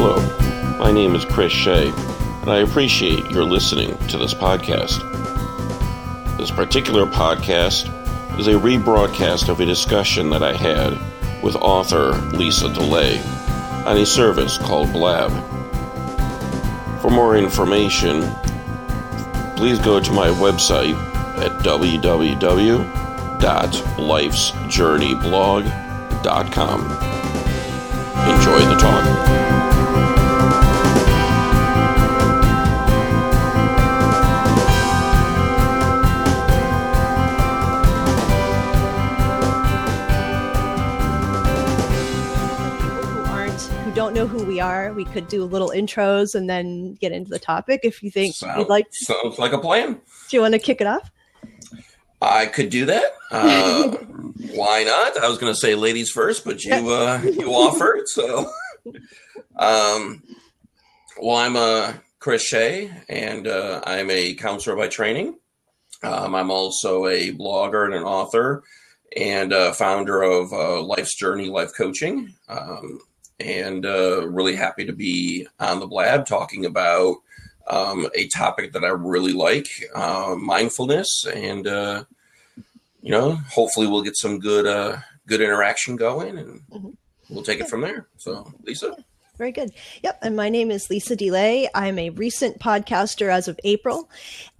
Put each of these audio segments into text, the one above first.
Hello, my name is Chris Shea, and I appreciate your listening to this podcast. This particular podcast is a rebroadcast of a discussion that I had with author Lisa DeLay on a service called Blab. For more information, please go to my website at www.lifesjourneyblog.com. Enjoy the talk. We are we could do little intros and then get into the topic if you think Sound- you'd like sounds like a plan. do you want to kick it off I could do that. Uh, why not? I was going to say ladies first, but you uh, you offered. So, um, well, I'm uh, Chris Shea, and uh, I'm a counselor by training. Um, I'm also a blogger and an author, and uh, founder of uh, Life's Journey Life Coaching. Um, and uh, really happy to be on the Blab talking about um, a topic that I really like, uh, mindfulness, and uh, you know, hopefully we'll get some good uh, good interaction going, and Mhm. we'll take it from there. So, Lisa, very good. Yep and my name is lisa delay. I'm a recent podcaster as of april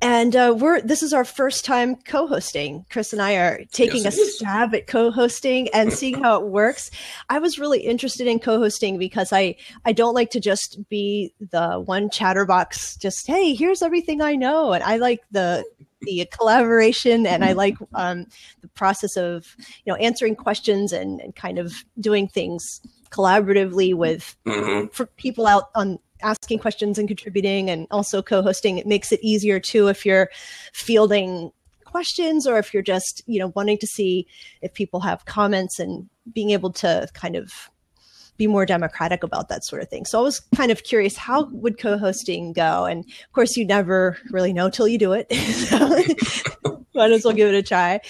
and uh, we're this is our first time co-hosting. Chris and i are taking Yes, a stab at co-hosting and seeing how it works. I was really interested in co-hosting because i i don't like to just be the one chatterbox just hey here's everything i know and i like the the collaboration and i like um, the process of you know answering questions and, and kind of doing things collaboratively with hmm for people out on asking questions and contributing and also co-hosting it makes it easier too if you're fielding questions or if you're just you know wanting to see if people have comments and being able to kind of be more democratic about that sort of thing. So i was kind of curious how would co-hosting go? And of course you never really know till you do it. So might as well give it a try.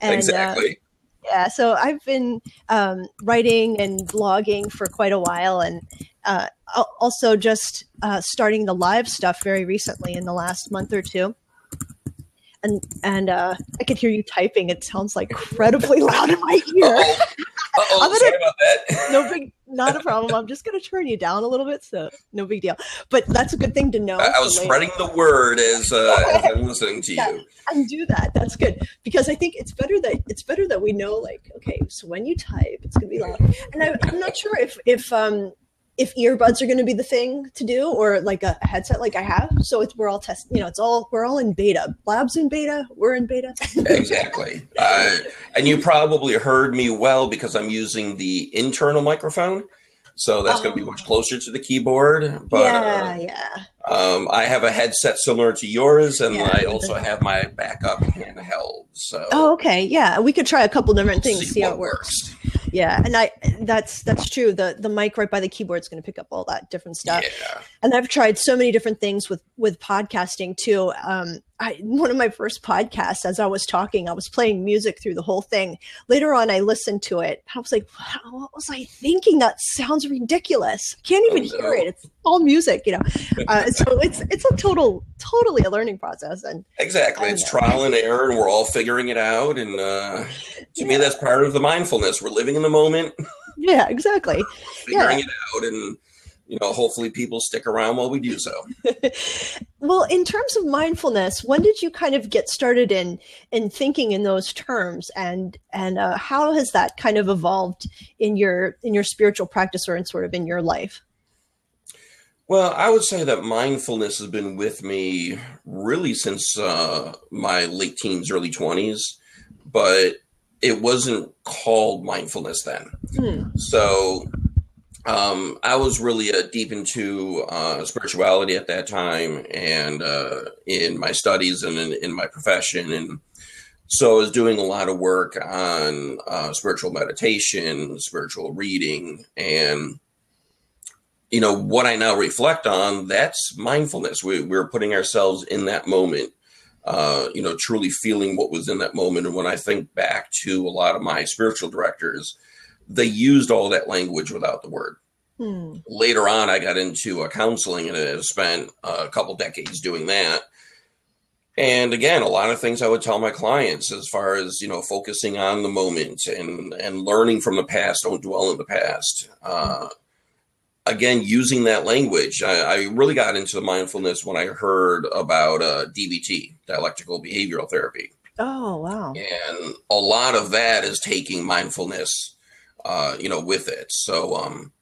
And uh, exactly. Yeah, so I've been um, writing and blogging for quite a while, and uh, also just uh, starting the live stuff very recently in the last month or two. And and uh, I could hear you typing. It sounds like incredibly loud in my ear. Uh-oh. Uh-oh, I'm gonna- sorry about that. No big, not a problem. I'm just gonna turn you down a little bit, so no big deal. But that's a good thing to know. I, I was spreading the word as, uh, as I'm listening to Yeah. you. and do that. That's good because I think it's better that it's better that we know like okay, so when you type, it's gonna be loud. And I, I'm not sure if if um if earbuds are going to be the thing to do or like a headset like I have. So it's we're all test, you know, it's all we're all in beta. Blab's in beta. We're in beta. Exactly. Uh, and you probably heard me well because I'm using the internal microphone. So that's going to be much closer to the keyboard. But yeah, yeah. uh, um, I have a headset similar to yours, and Yeah. I also have my backup handheld. So Oh, okay. Yeah, we could try a couple different things, see, how what it works. Yeah, and I that's that's true. The the mic right by the keyboard is going to pick up all that different stuff. Yeah. and I've tried so many different things with with podcasting too. Um, I, one of my first podcasts, as I was talking, I was playing music through the whole thing. Later on, I listened to it. I was like, wow, "What was I thinking? That sounds ridiculous. I can't even Oh, no. hear it. It's all music, you know." Uh, so it's it's a total totally a learning process, and Exactly. It's know. trial and error, and we're all figuring it out. And uh, to me, that's part of the mindfulness. We're living in the moment, yeah, exactly. figuring it out, and you know, hopefully, people stick around while we do so. well, in terms of mindfulness, when did you kind of get started in in thinking in those terms, and and uh, how has that kind of evolved in your in your spiritual practice or in sort of in your life? Well, I would say that mindfulness has been with me really since uh, my late teens, early 20s, but it wasn't called mindfulness then. Hmm. So um, I was really uh, deep into uh, spirituality at that time and uh, in my studies and in, in my profession. And so I was doing a lot of work on uh, spiritual meditation, spiritual reading, and you know what I now reflect on. That's mindfulness. We, we're putting ourselves in that moment. Uh, you know, truly feeling what was in that moment. And when I think back to a lot of my spiritual directors, they used all that language without the word. Hmm. Later on, I got into uh, counseling and I spent a couple decades doing that. And again, a lot of things I would tell my clients as far as you know, focusing on the moment and and learning from the past. Don't dwell in the past. Uh, again, using that language, I, I, really got into the mindfulness when I heard about uh, DBT, dialectical behavioral therapy. Oh wow! And a lot of that is taking mindfulness, uh, you know, with it. So um,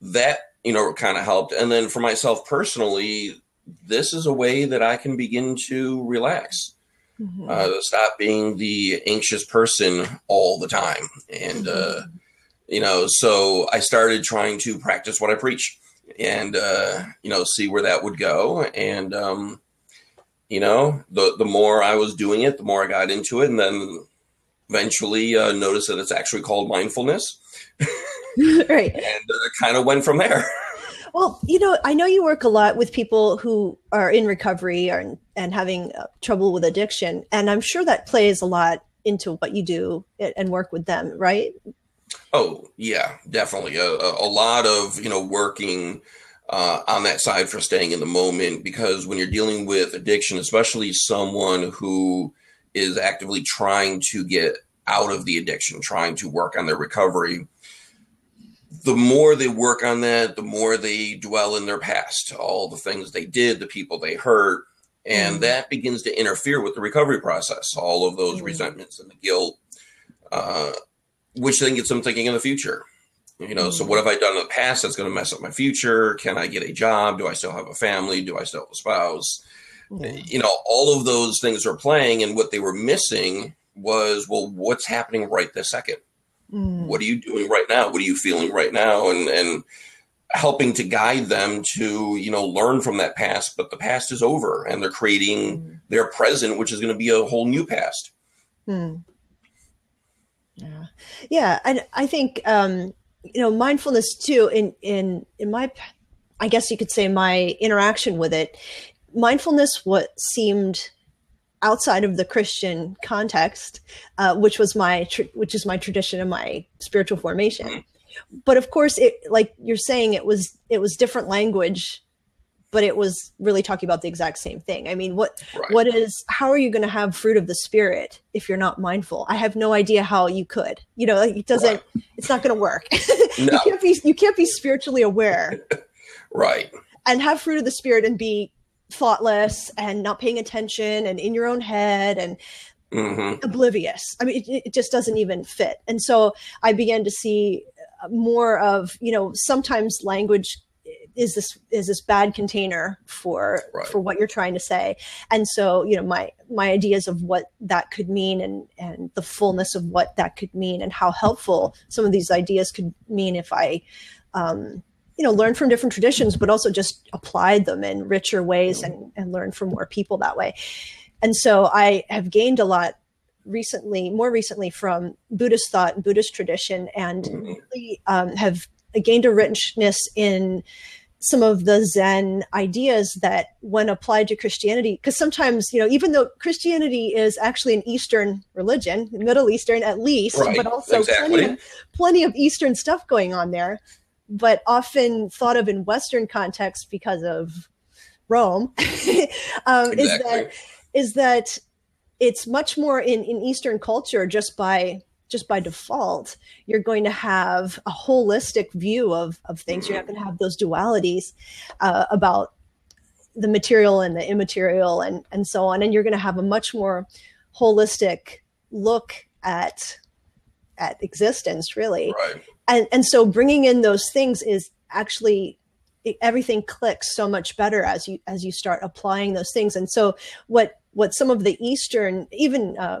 that you know kind of helped. And then for myself personally, this is a way that I can begin to relax. Mm-hmm. Uh, stop being the anxious person all the time. And, uh, mm-hmm. you know, so I started trying to practice what I preach and, uh, you know, see where that would go. And, um, you know, the, the more I was doing it, the more I got into it. And then eventually uh, noticed that it's actually called mindfulness. right. And uh, kind of went from there. Well, you know, I know you work a lot with people who are in recovery and, and having uh, trouble with addiction. And I'm sure that plays a lot into what you do and work with them, right? Oh, yeah, definitely. A, a lot of, you know, working uh, on that side for staying in the moment because when you're dealing with addiction, especially someone who is actively trying to get out of the addiction, trying to work on their recovery, the more they work on that, the more they dwell in their past, all the things they did, the people they hurt, and mm. that begins to interfere with the recovery process. All of those mm. resentments and the guilt, uh, which then gets them thinking in the future. You know, mm. so what have I done in the past that's going to mess up my future? Can I get a job? Do I still have a family? Do I still have a spouse? You know, all of those things are playing, and what they were missing was, well, what's happening right this second? Mm. What are you doing right now? What are you feeling right now? And and helping to guide them to you know learn from that past but the past is over and they're creating mm. their present which is going to be a whole new past mm. yeah yeah and i think um you know mindfulness too in in in my i guess you could say my interaction with it mindfulness what seemed outside of the Christian context, uh, which was my tr- which is my tradition and my spiritual formation. But of course, it like you're saying, it was it was different language, but it was really talking about the exact same thing. I mean, what right. what is how are you going to have fruit of the spirit if you're not mindful? I have no idea how you could. You know, like it doesn't. Right. It's not going to work. No. you can't be you can't be spiritually aware. right. And have fruit of the spirit and be thoughtless and not paying attention and in your own head and mm-hmm. oblivious. I mean, it, it, just doesn't even fit. And so I began to see more of, you know, sometimes language is this is this bad container for right. for what you're trying to say and so you know my my ideas of what that could mean and and the fullness of what that could mean and how helpful some of these ideas could mean if i um you know learn from different traditions but also just applied them in richer ways and, and learn from more people that way and so i have gained a lot recently more recently from buddhist thought and buddhist tradition and mm-hmm. really um, have gained a richness in some of the zen ideas that when applied to christianity because sometimes you know even though christianity is actually an eastern religion middle eastern at least right. but also exactly. plenty, of, plenty of eastern stuff going on there but often thought of in Western context because of Rome, um, exactly. is that is that it's much more in, in Eastern culture just by just by default, you're going to have a holistic view of, of things. You're not going to have those dualities uh, about the material and the immaterial and, and so on. And you're going to have a much more holistic look at at existence, really. Right and and so bringing in those things is actually everything clicks so much better as you as you start applying those things and so what what some of the eastern even uh,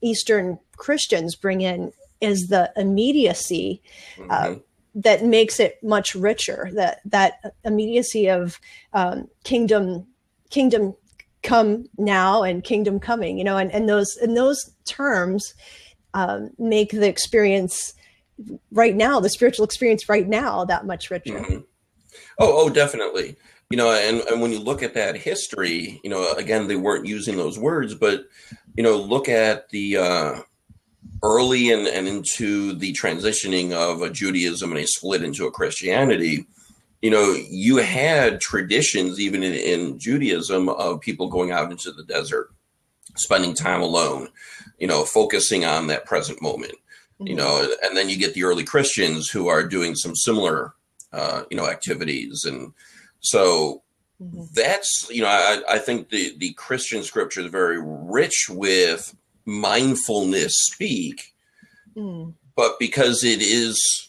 eastern christians bring in is the immediacy uh, mm-hmm. that makes it much richer that that immediacy of um, kingdom kingdom come now and kingdom coming you know and, and those and those terms um, make the experience right now, the spiritual experience right now, that much richer. Mm-hmm. Oh, oh, definitely. You know, and, and when you look at that history, you know, again, they weren't using those words, but you know, look at the uh, early and, and into the transitioning of a Judaism and a split into a Christianity, you know, you had traditions even in, in Judaism of people going out into the desert, spending time alone, you know, focusing on that present moment, mm-hmm. you know, and then you get the early Christians who are doing some similar, uh, you know, activities. And so mm-hmm. that's, you know, I, I think the, the Christian scripture is very rich with mindfulness speak, mm. but because it is,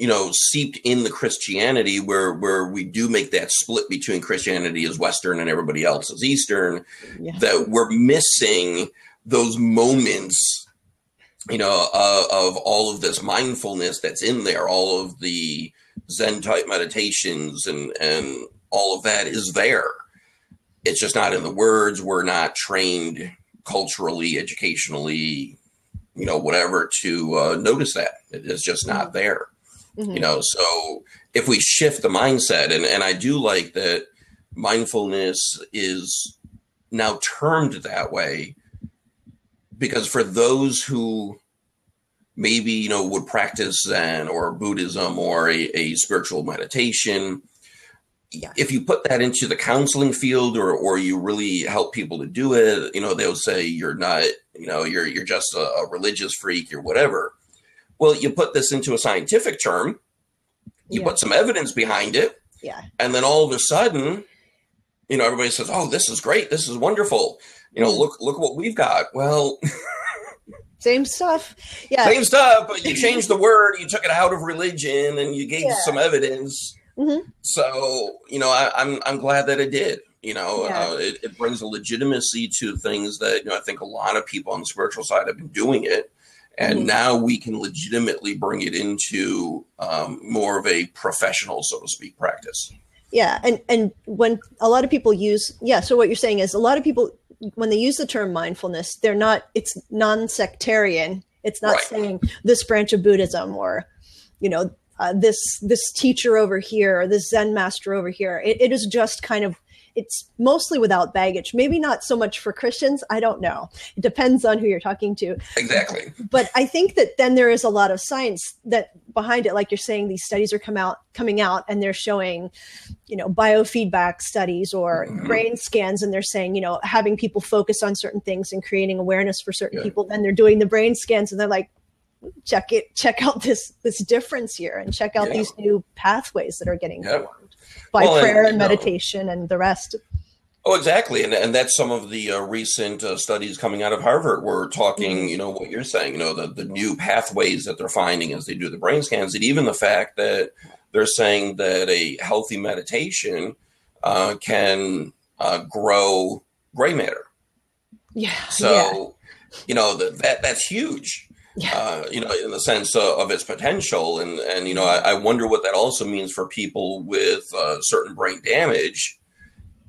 you know, seeped in the Christianity where where we do make that split between Christianity as Western and everybody else as Eastern, yeah. that we're missing those moments, you know, uh, of all of this mindfulness that's in there, all of the Zen type meditations and and all of that is there. It's just not in the words. We're not trained culturally, educationally, you know, whatever to uh, notice that it is just not mm-hmm. there. Mm-hmm. You know, so if we shift the mindset, and and I do like that mindfulness is now termed that way because for those who maybe you know would practice Zen or Buddhism or a, a spiritual meditation yeah. if you put that into the counseling field or or you really help people to do it, you know, they'll say you're not, you know, you're you're just a, a religious freak or whatever. Well, you put this into a scientific term, you yeah. put some evidence behind it, yeah, and then all of a sudden, you know, everybody says, "Oh, this is great, this is wonderful." You know, look look what we've got. Well. Same stuff. Yeah. Same stuff, but you changed the word, you took it out of religion and you gave yeah. some evidence Mm-hmm. So you know, I, am I'm, I'm glad that it did. You know, yeah. uh, it, it, brings a legitimacy to things that you know I think a lot of people on the spiritual side have been doing it, and mm-hmm. now we can legitimately bring it into um, more of a professional, so to speak, practice. Yeah, and and when a lot of people use yeah, so what you're saying is a lot of people when they use the term mindfulness, they're not it's non-sectarian. It's not right. saying this branch of Buddhism or you know uh, this this teacher over here or this Zen master over here. It, it is just kind of it's mostly without baggage. Maybe not so much for Christians. I don't know. It depends on who you're talking to. Exactly. But I think that then there is a lot of science that behind it, like you're saying, these studies are come out coming out and they're showing, you know, biofeedback studies or mm-hmm. brain scans, and they're saying, you know, having people focus on certain things and creating awareness for certain yeah. people. Then they're doing the brain scans and they're like, check it check out this this difference here and check out yeah. these new pathways that are getting yeah. formed by well, prayer and, and meditation know, and the rest. Oh exactly. And, and that's some of the uh, recent uh, studies coming out of harvard we're talking mm-hmm. you know what you're saying you know the, the new pathways that they're finding as they do the brain scans and even the fact that they're saying that a healthy meditation uh, can uh, grow gray matter. Yeah. So yeah. you know the, that that's huge yeah. Uh, you know, in the sense of, of, its potential. And, and you know, I, I, wonder what that also means for people with uh, certain brain damage.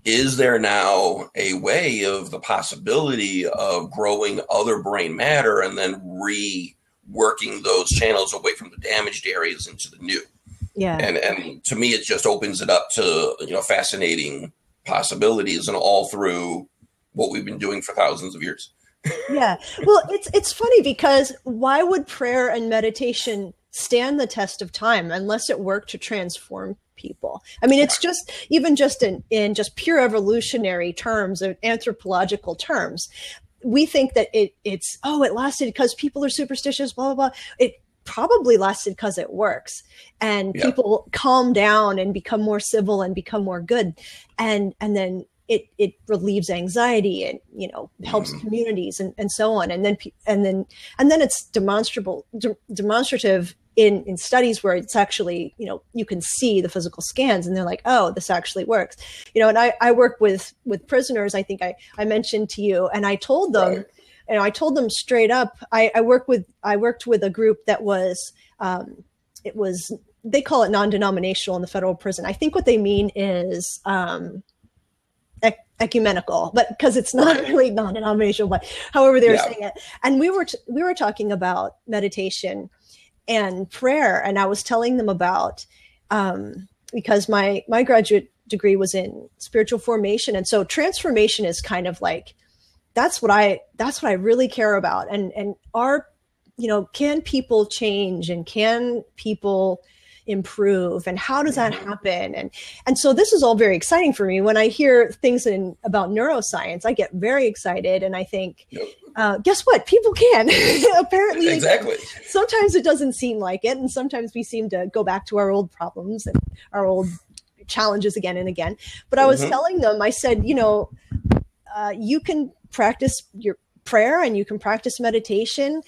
Is there now a way of the possibility of growing other brain matter and then reworking those channels away from the damaged areas into the new? Yeah. And and to me, it just opens it up to you know fascinating possibilities and all through what we've been doing for thousands of years yeah. Well, it's it's funny because why would prayer and meditation stand the test of time unless it worked to transform people? I mean, it's just even just in in just pure evolutionary terms of anthropological terms. We think that it it's oh it lasted because people are superstitious blah blah blah. It probably lasted because it works and yeah. people calm down and become more civil and become more good and and then it it relieves anxiety and you know helps mm. communities and, and so on and then and then and then it's demonstrable de- demonstrative in in studies where it's actually you know you can see the physical scans and they're like oh this actually works you know and i i work with with prisoners i think i i mentioned to you and i told them right. and i told them straight up i i work with i worked with a group that was um it was they call it non-denominational in the federal prison i think what they mean is um ecumenical, but because it's not really non-denominational, but however they were yeah. saying it. And we were t- we were talking about meditation and prayer, and I was telling them about um, because my my graduate degree was in spiritual formation, and so transformation is kind of like that's what I that's what I really care about. And and are you know can people change and can people improve and how does that mm-hmm. happen and and so this is all very exciting for me when i hear things in about neuroscience i get very excited and i think yep. uh, guess what people can apparently exactly sometimes it doesn't seem like it and sometimes we seem to go back to our old problems and our old challenges again and again but i was mm-hmm. telling them i said you know uh, you can practice your prayer and you can practice meditation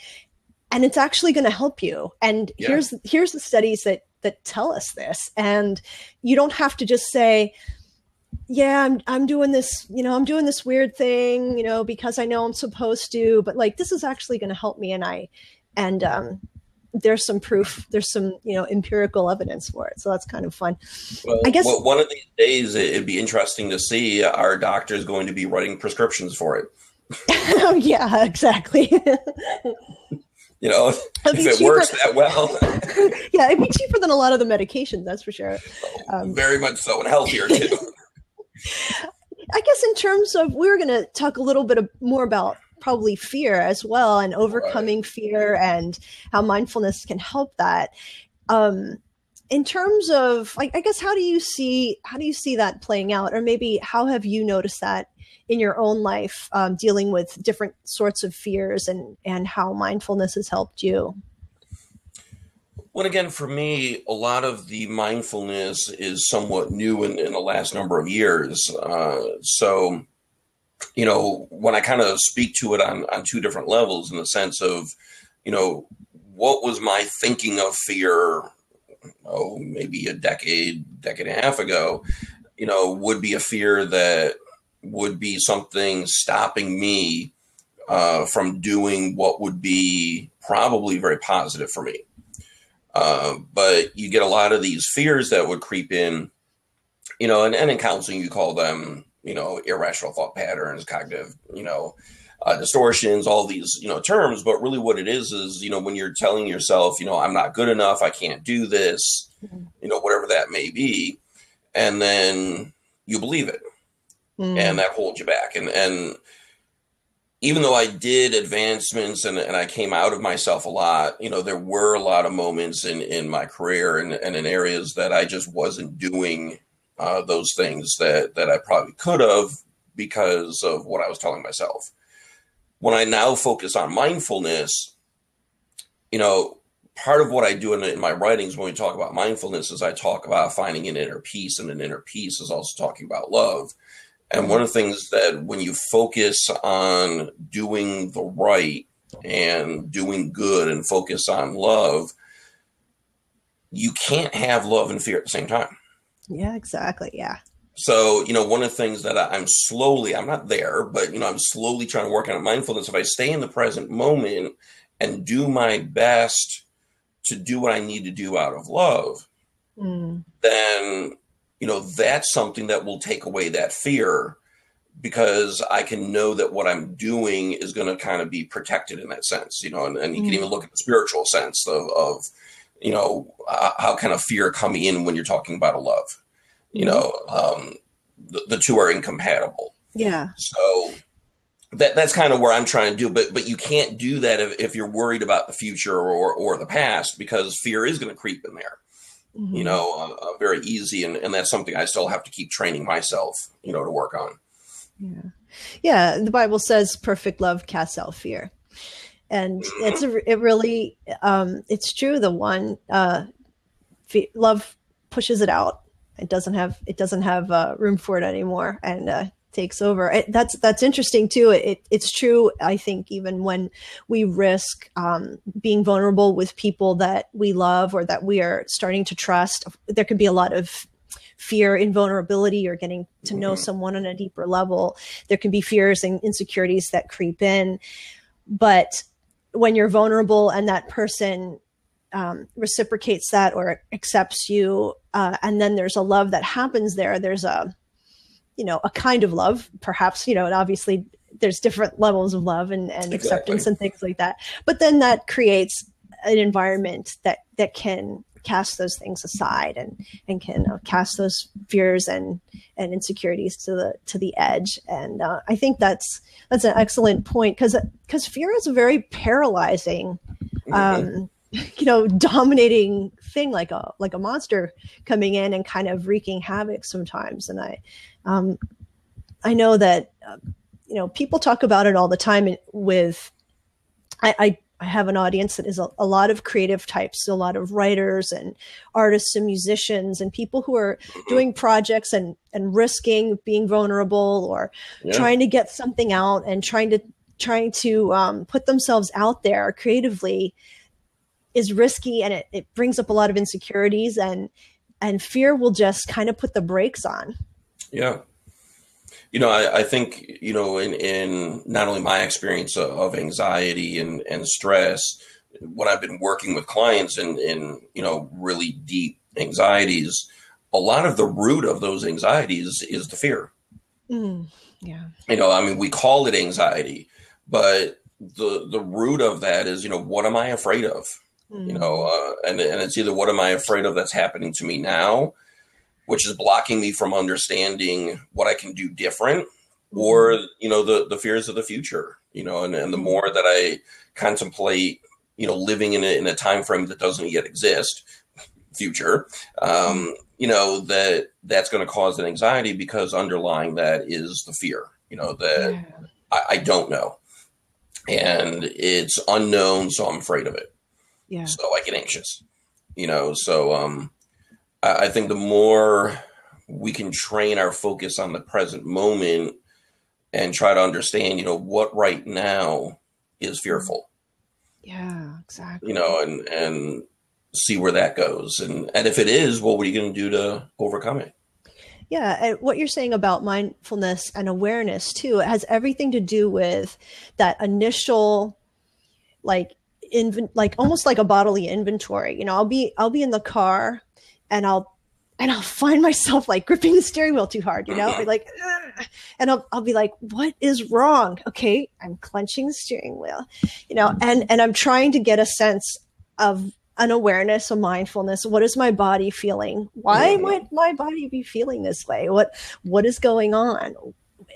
and it's actually going to help you and yeah. here's here's the studies that that tell us this. And you don't have to just say yeah I'm, I'm doing this you know i'm doing this weird thing you know because i know i'm supposed to but like this is actually going to help me and i and um there's some proof there's some you know empirical evidence for it. So that's kind of fun. Well, i guess well, one of these days it'd be interesting to see our doctors going to be writing prescriptions for it. Yeah exactly you know, if it cheaper. works that well. yeah, it'd be cheaper than a lot of the medications, that's for sure. Um, Very much so, and healthier too. I guess in terms of, we are going to talk a little bit of, more about probably fear as well and overcoming right. fear and how mindfulness can help that. Um, in terms of, like, I guess, how do you see how do you see that playing out, or maybe how have you noticed that in your own life um, dealing with different sorts of fears and and how mindfulness has helped you? Well again for me a lot of the mindfulness is somewhat new in, in the last number of years. Uh, so you know when i kind of speak to it on on two different levels in the sense of you know what was my thinking of fear oh maybe a decade decade and a half ago you know would be a fear that would be something stopping me uh, from doing what would be probably very positive for me. Uh, but you get a lot of these fears that would creep in, you know, and, and in counseling, you call them, you know, irrational thought patterns, cognitive, you know, uh, distortions, all these, you know, terms. But really what it is is, you know, when you're telling yourself, you know, I'm not good enough, I can't do this, mm-hmm. you know, whatever that may be. And then you believe it mm. and that holds you back. And and even though I did advancements and, and I came out of myself a lot, you know, there were a lot of moments in, in my career and, and in areas that I just wasn't doing uh, those things that, that I probably could have because of what I was telling myself. When I now focus on mindfulness, you know, part of what I do in, in my writings when we talk about mindfulness is I talk about finding an inner peace, and an inner peace is also talking about love. And one of the things that when you focus on doing the right and doing good and focus on love, you can't have love and fear at the same time. Yeah, exactly. Yeah. So, you know, one of the things that I'm slowly, I'm not there, but, you know, I'm slowly trying to work on mindfulness. If I stay in the present moment and do my best to do what I need to do out of love, mm. then you know, that's something that will take away that fear because I can know that what I'm doing is going to kind of be protected in that sense, you know, and, and you mm. can even look at the spiritual sense of, of you know, uh, how kind of fear come in when you're talking about a love, you mm-hmm. know, um, the, the two are incompatible. Yeah. So that that's kind of where I'm trying to do, but but you can't do that if, if you're worried about the future or or the past because fear is going to creep in there mm-hmm. you know, uh, uh, very easy. And, and that's something I still have to keep training myself, you know, to work on. Yeah. Yeah. The Bible says perfect love casts out fear. And mm-hmm. it's a, it really, um, it's true. The one, uh, fe- love pushes it out. It doesn't have, it doesn't have, uh, room for it anymore. And, uh, takes over. It, that's that's interesting too. It, it's true. I think even when we risk um, being vulnerable with people that we love or that we are starting to trust, there can be a lot of fear, invulnerability, or getting to know mm-hmm. someone on a deeper level. There can be fears and insecurities that creep in, but when you're vulnerable and that person um, reciprocates that or accepts you, uh, and then there's a love that happens there. There's a you know a kind of love perhaps you know and obviously there's different levels of love and, and exactly. acceptance and things like that but then that creates an environment that that can cast those things aside and and can uh, cast those fears and and insecurities to the to the edge and uh, i think that's that's an excellent point because because fear is a very paralyzing mm-hmm. um, you know dominating thing like a like a monster coming in and kind of wreaking havoc sometimes and i um i know that uh, you know people talk about it all the time with I, I I have an audience that is a, a, lot of creative types, a lot of writers and artists and musicians and people who are doing projects and and risking being vulnerable or yeah. trying to get something out and trying to trying to um, put themselves out there creatively is risky and it, it brings up a lot of insecurities and and fear will just kind of put the brakes on. Yeah, you know, I, I, think, you know, in, in not only my experience of, of anxiety and, and stress, when I've been working with clients in, in, you know, really deep anxieties, a lot of the root of those anxieties is the fear. Mm, yeah. You know, I mean, we call it anxiety, but the the root of that is, you know, what am I afraid of? Mm. You know, uh, and and it's either what am I afraid of that's happening to me now, which is blocking me from understanding what I can do different or mm-hmm. you know the the fears of the future you know and, and the more that I contemplate you know living in a, in a time frame that doesn't yet exist future um, mm-hmm. you know that that's going to cause an anxiety because underlying that is the fear you know that yeah. I, I don't know and it's unknown so i'm afraid of it yeah so i get anxious you know so um I think the more we can train our focus on the present moment and try to understand, you know, what right now is fearful. Yeah, exactly. You know, and and see where that goes. And and if it is, what are you going to do to overcome it? Yeah, and what you're saying about mindfulness and awareness too, it has everything to do with that initial like inv- like almost like a bodily inventory. You know, I'll be I'll be in the car and I'll and I'll find myself like gripping the steering wheel too hard, you know, like, and I'll, I'll be like, what is wrong? Okay. I'm clenching the steering wheel, you know, and, and I'm trying to get a sense of an awareness, a mindfulness. What is my body feeling? Why might my body be feeling this way? What, what is going on?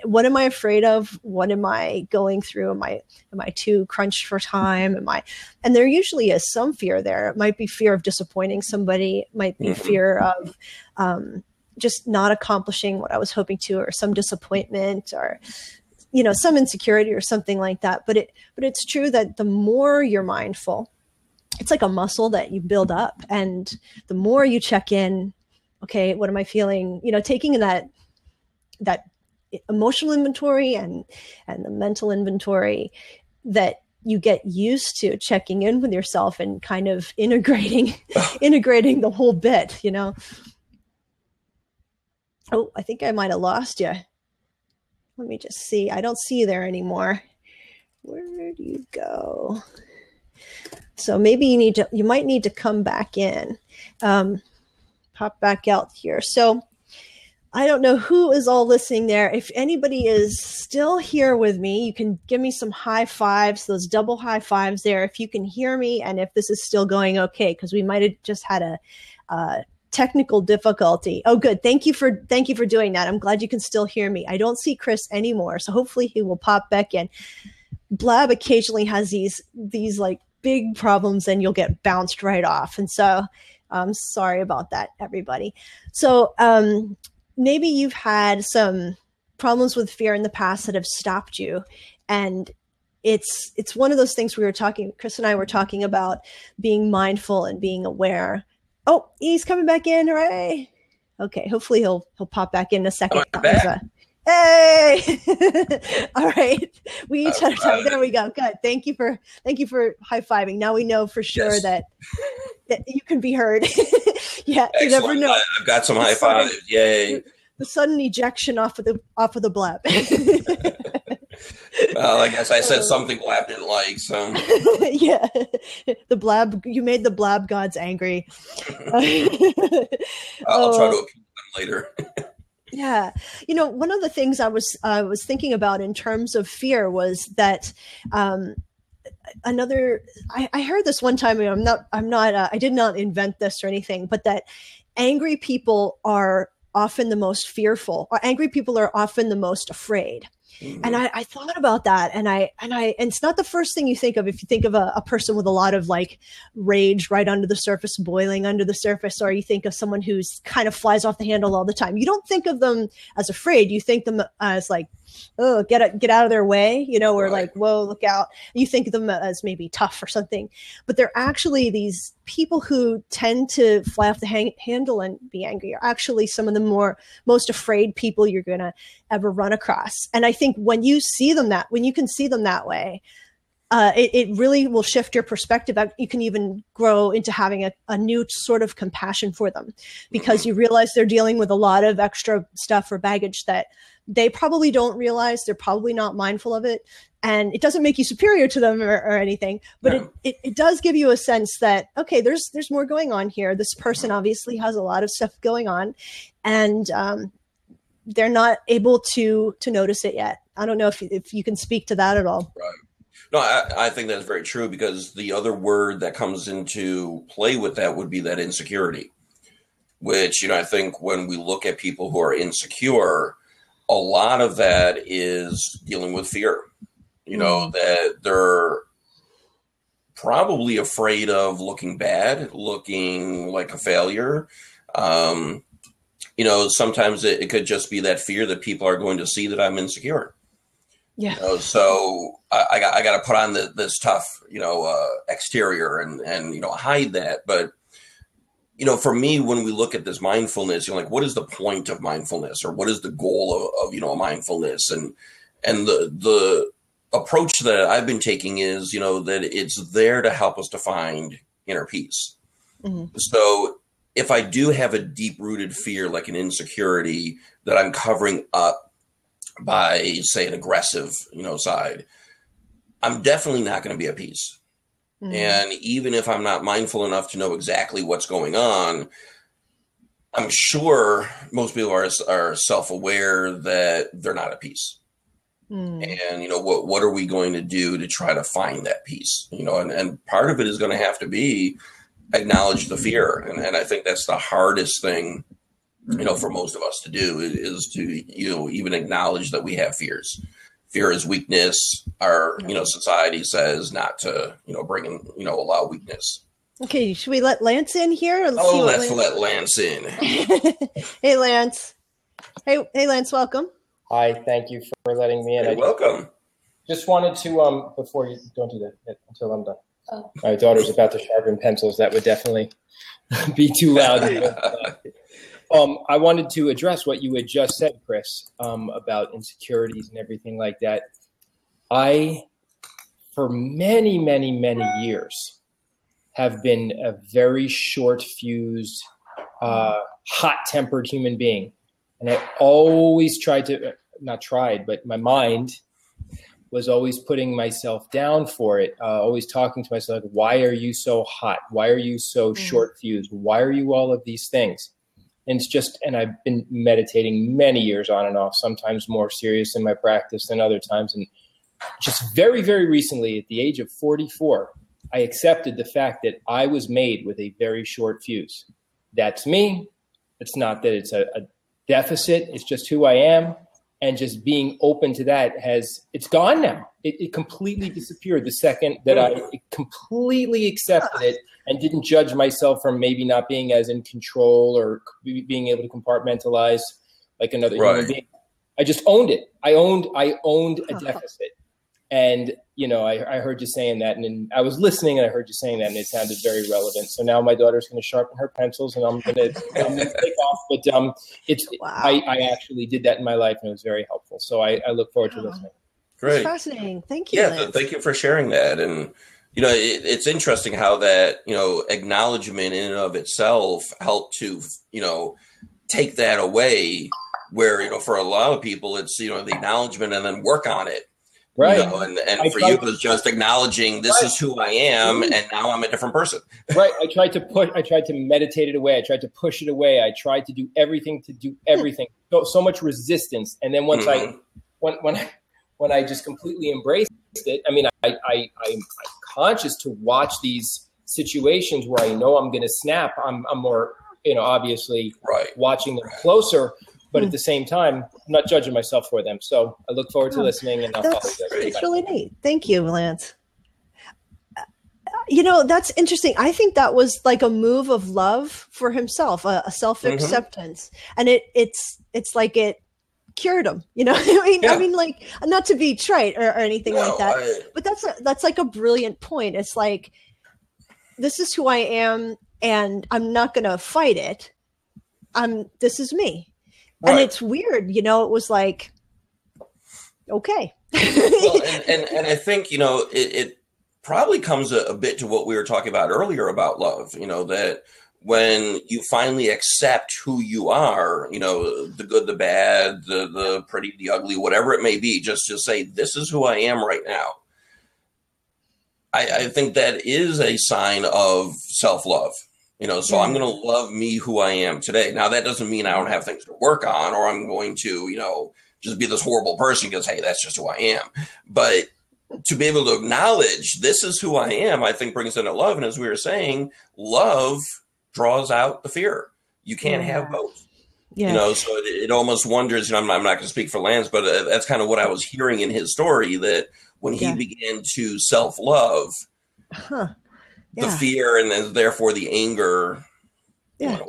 What am I afraid of? What am I going through? Am I am I too crunched for time? Am I? And there usually is some fear there. It might be fear of disappointing somebody. It might be mm-hmm. fear of um, just not accomplishing what I was hoping to, or some disappointment, or you know some insecurity or something like that. But it but it's true that the more you're mindful, it's like a muscle that you build up, and the more you check in. Okay, what am I feeling? You know, taking that that emotional inventory and and the mental inventory that you get used to checking in with yourself and kind of integrating integrating the whole bit you know? Oh i think i might have lost you let me just see. I don't see you there anymore. Where do you go? So maybe you need to you might need to come back in um, pop back out here. So I don't know who is all listening there. If anybody is still here with me, you can give me some high fives, those double high fives there. If you can hear me and if this is still going okay, because we might have just had a, a technical difficulty. Oh, good. Thank you for thank you for doing that. I'm glad you can still hear me. I don't see Chris anymore, so hopefully he will pop back in. Blab occasionally has these these like big problems, and you'll get bounced right off. And so I'm sorry about that, everybody. So um, maybe you've had some problems with fear in the past that have stopped you. And it's it's one of those things we were talking chris and i were talking about being mindful and being aware. Oh he's coming back in. Hooray. Okay hopefully he'll he'll pop back in a second. A, hey all right we each had a time there we go good thank you for thank you for high-fiving now we know for sure yes. that that you can be heard. yeah, Excellent. you never know. I've got some high fives. Yay! The sudden ejection off of the off of the blab. well, I guess I said uh, something blab didn't like. So yeah, the blab. You made the blab gods angry. I'll try to oh. appease them later. Yeah. You know one of the things i was i was thinking about in terms of fear was that um another I, I heard this one time i'm not i'm not uh, i did not invent this or anything but that angry people are often the most fearful or angry people are often the most afraid Mm-hmm. And I, I, thought about that and I and I and it's not the first thing you think of if you think of a, a, person with a lot of like rage right under the surface, boiling under the surface, or you think of someone who's kind of flies off the handle all the time. You don't think of them as afraid, you think them as like oh get get out of their way you know or right. like whoa look out you think of them as maybe tough or something but they're actually these people who tend to fly off the hang- handle and be angry are actually some of the more most afraid people you're gonna ever run across and i think when you see them that when you can see them that way uh, it, it, really will shift your perspective. You can even grow into having a, a, new sort of compassion for them because you realize they're dealing with a lot of extra stuff or baggage that they probably don't realize they're probably not mindful of it and it doesn't make you superior to them or, or anything but no. it, it, it, does give you a sense that okay there's there's more going on here this person obviously has a lot of stuff going on and um, they're not able to to notice it yet i don't know if, if you can speak to that at all right no I, I think that's very true because the other word that comes into play with that would be that insecurity which you know i think when we look at people who are insecure a lot of that is dealing with fear. You know, mm. that they're probably afraid of looking bad, looking like a failure. Um, you know, sometimes it, it, could just be that fear that people are going to see that I'm insecure. Yeah. You know, so I, I, got I got to put on the, this tough, you know, uh, exterior and and you know hide that. But you know, for me, when we look at this mindfulness, you're like, what is the point of mindfulness, or what is the goal of, of you know mindfulness? And and the the approach that I've been taking is, you know, that it's there to help us to find inner peace. Mm-hmm. So if I do have a deep rooted fear, like an insecurity that I'm covering up by, say, an aggressive, you know, side, I'm definitely not going to be at peace. Mm-hmm. And even if I'm not mindful enough to know exactly what's going on, I'm sure most people are, are self aware that they're not at peace. Mm. And, you know, what, what are we going to do to try to find that peace? You know, and, and part of it is going to have to be acknowledge the fear. And, and I think that's the hardest thing, you know, for most of us to do is, to, you know, even acknowledge that we have fears fear is weakness. Our you know society says not to you know bring in you know allow weakness. Okay, should we let Lance in here? Let's oh, let's Lance... let Lance in. hey, Lance. Hey, hey, Lance. Welcome. Hi. Thank you for letting me in. Hey, welcome. Just wanted to um before you don't do that until I'm done. Oh. My daughter's about to sharpen pencils. That would definitely be too loud. Um, I wanted to address what you had just said, Chris, um, about insecurities and everything like that. I, for many, many, many years, have been a very short fused, uh, hot tempered human being. And I always tried to, not tried, but my mind was always putting myself down for it, uh, always talking to myself, like, why are you so hot? Why are you so mm. short fused? Why are you all of these things? and it's just and i've been meditating many years on and off sometimes more serious in my practice than other times and just very very recently at the age of 44 i accepted the fact that i was made with a very short fuse that's me it's not that it's a, a deficit it's just who i am and just being open to that has it's gone now it, it completely disappeared the second that i completely accepted it and didn't judge myself from maybe not being as in control or being able to compartmentalize like another right. human being. I just owned it. I owned I owned a deficit. And you know, I, I heard you saying that, and then I was listening, and I heard you saying that, and it sounded very relevant. So now my daughter's going to sharpen her pencils, and I'm going to take off. But um, it's wow. I, I actually did that in my life, and it was very helpful. So I, I look forward to listening. Great, fascinating. Thank you. Yeah, th- thank you for sharing that, and you know, it, it's interesting how that, you know, acknowledgement in and of itself helped to, you know, take that away where, you know, for a lot of people, it's, you know, the acknowledgement and then work on it. Right. You know, and and for you, it was just acknowledging this right. is who I am, and now I'm a different person. right. I tried to push. I tried to meditate it away. I tried to push it away. I tried to do everything to do everything. So so much resistance, and then once mm-hmm. I, when when I, when I just completely embraced it. I mean, I, I, I'm conscious to watch these situations where I know I'm going to snap. I'm, I'm more, you know, obviously right. watching them closer, but at hmm. the same time, I'm not judging myself for them. So I look forward to listening and I'll that's, It's really neat. Thank you, Lance. You know, that's interesting. I think that was like a move of love for himself, a, a mm-hmm. self acceptance, and it it's it's like it cured him. You know, I mean, Yeah. I mean, like not to be trite or, or anything No, like that, I- but that's a, that's like a brilliant point. It's like this is who I am, and I'm not going to fight it. I'm this is me, and it's weird. You know, it was like okay. well, and, and and I think you know it, it probably comes a, a bit to what we were talking about earlier about love. You know that when you finally accept who you are, you know the good, the bad, the the pretty, the ugly, whatever it may be, just to say this is who I am right now. I, I think that is a sign of self love. You know, so I'm going to love me who I am today. Now that doesn't mean I don't have things to work on, or I'm going to, you know, just be this horrible person because hey, that's just who I am. But to be able to acknowledge this is who I am, I think brings into love. And as we were saying, love draws out the fear. You can't Yeah. have both. yeah. You know, so it, it almost wonders. You know, I'm not, I'm not going to speak for Lance, but uh, that's kind of what I was hearing in his story that when he Yeah. began to self love, huh. the Yeah. fear and then therefore the anger Yeah.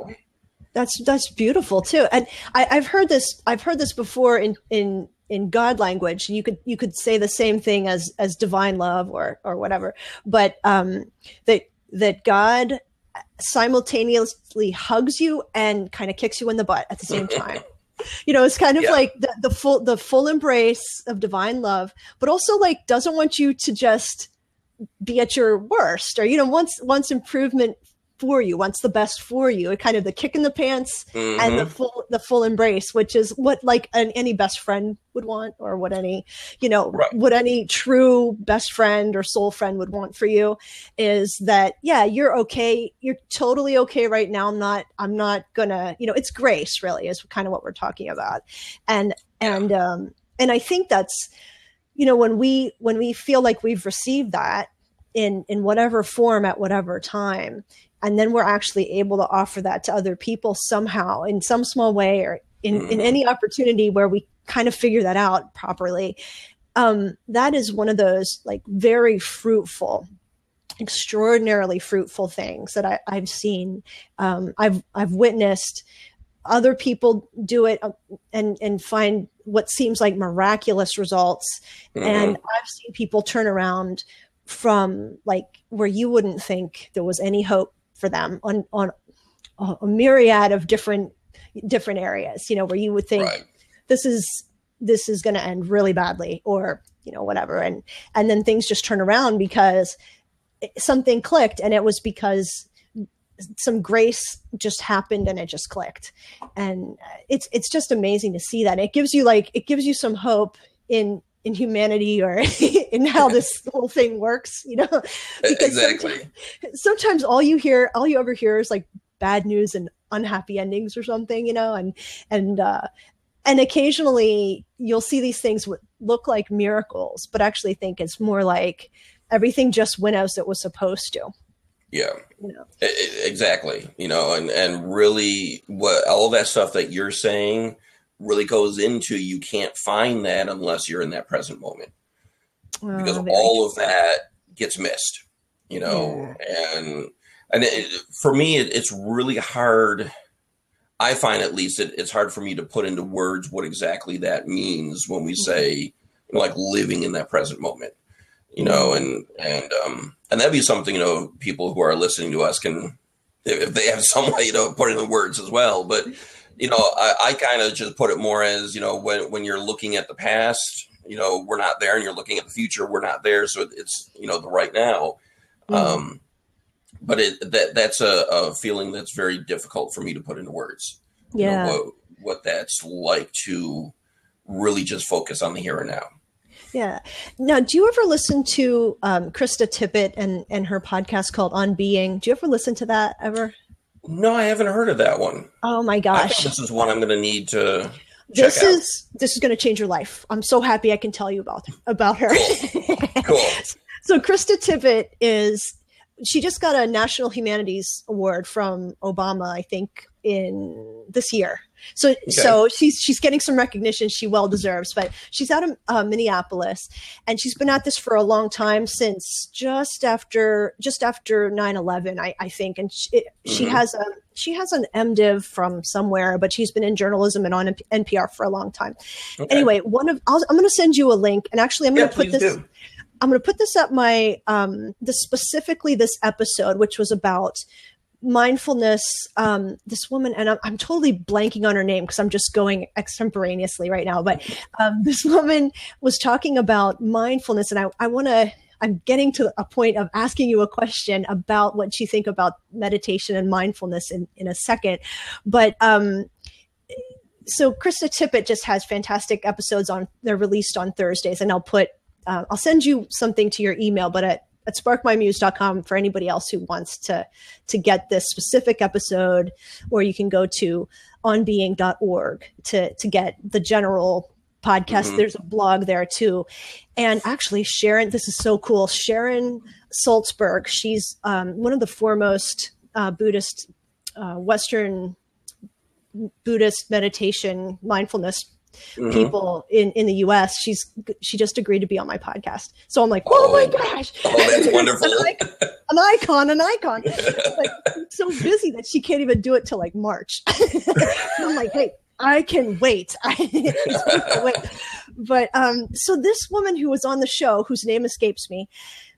That's that's beautiful too, and I, I've heard this. I've heard this before in in in God language. You could you could say the same thing as as divine love or or whatever, but um, that that God simultaneously hugs you and kind of kicks you in the butt at the same time. You know, it's kind of Yeah. like the, the full the full embrace of divine love, but also like doesn't want you to just be at your worst or you know once once improvement for you wants the best for you kind of the kick in the pants and the Mhm. full the full embrace which is what like an, any best friend would want or what any you know Right. what any true best friend or soul friend would want for you is that yeah you're okay you're totally okay right now i'm not i'm not gonna you know it's grace really is kind of what we're talking about and and um and i think that's you know when we when we feel like we've received that in in whatever form at whatever time and then we're actually able to offer that to other people somehow in some small way or in, in Mhm. any opportunity where we kind of figure that out properly um, that is one of those like very fruitful extraordinarily fruitful things that I, i've seen um, i've i've witnessed other people do it uh, and and find what seems like miraculous results Mhm. and i've seen people turn around from like where you wouldn't think there was any hope for them on on a myriad of different different areas you know where you would think right. this is this is going to end really badly or you know whatever and and then things just turn around because it- something clicked and it was because some grace just happened and it just clicked. And uh, it's it's just amazing to see that. It gives you like it gives you some hope in in humanity or in how this whole thing works you know? Because exactly. sometimes, sometimes all you hear all you ever hear is like bad news and unhappy endings or something you know? And and uh and occasionally you'll see these things w- look like miracles but actually think it's more like everything just went as it was supposed to Yeah. you know Exactly. You know, and and really, what all that stuff that you're saying really goes into you can't find that unless you're in that present moment because Oh, very all of that gets missed. You know, and and it, for me, it, it's really hard. I find at least it, it's hard for me to put into words what exactly that means when we say you know, like living in that present moment you know and and um and that'd be something you know people who are listening to us can if they have some way to put it in words as well. But you know i, I kind of just put it more as you know when when you're looking at the past you know we're not there and you're looking at the future we're not there so it's you know the right now. Mhm. um but it that that's a, a feeling that's very difficult for me to put into words. You know, yeah. what what that's like to really just focus on the here and now Yeah. Now, do you ever listen to um, Krista Tippett and and her podcast called On Being? Do you ever listen to that ever? no i haven't heard of that one Oh my gosh! this is one i'm going to need to this is this is going to change your life. I'm so happy I can tell you about about her. Cool. cool. So Krista Tippett is she just got a National Humanities Award from Obama, I think, in this year. So, okay. so she's she's getting some recognition she well deserves. But she's out of uh, Minneapolis, and she's been at this for a long time since just after just after 9-11, I, I think. And she, mm-hmm. she has a she has an MDiv from somewhere, but she's been in journalism and on NPR for a long time. Okay. Anyway, one of i am going to send you a link, and actually, I'm going to put this. Do. I'm going to put this up my um, this specifically this episode, which was about mindfulness. Um, this woman, and I'm, I'm totally blanking on her name because I'm just going extemporaneously right now. But um, this woman was talking about mindfulness, and I, I want to. I'm getting to a point of asking you a question about what you think about meditation and mindfulness in, in a second. But um, so Krista Tippett just has fantastic episodes on. They're released on Thursdays, and I'll put uh, I'll send you something to your email, but at, at sparkmymuse.com for anybody else who wants to to get this specific episode, or you can go to onbeing.org to to get the general podcast. Mm-hmm. There's a blog there too. And actually, Sharon, this is so cool. Sharon Salzberg, she's um, one of the foremost uh, Buddhist, uh, Western Buddhist meditation mindfulness mm-hmm. people in in the US. She's she just agreed to be on my podcast. So I'm like, oh, oh my gosh, oh, that's wonderful. an, icon, an icon, an icon. like, so busy that she can't even do it till like March. I'm like, hey, I can wait. I can wait. But um, so this woman who was on the show, whose name escapes me,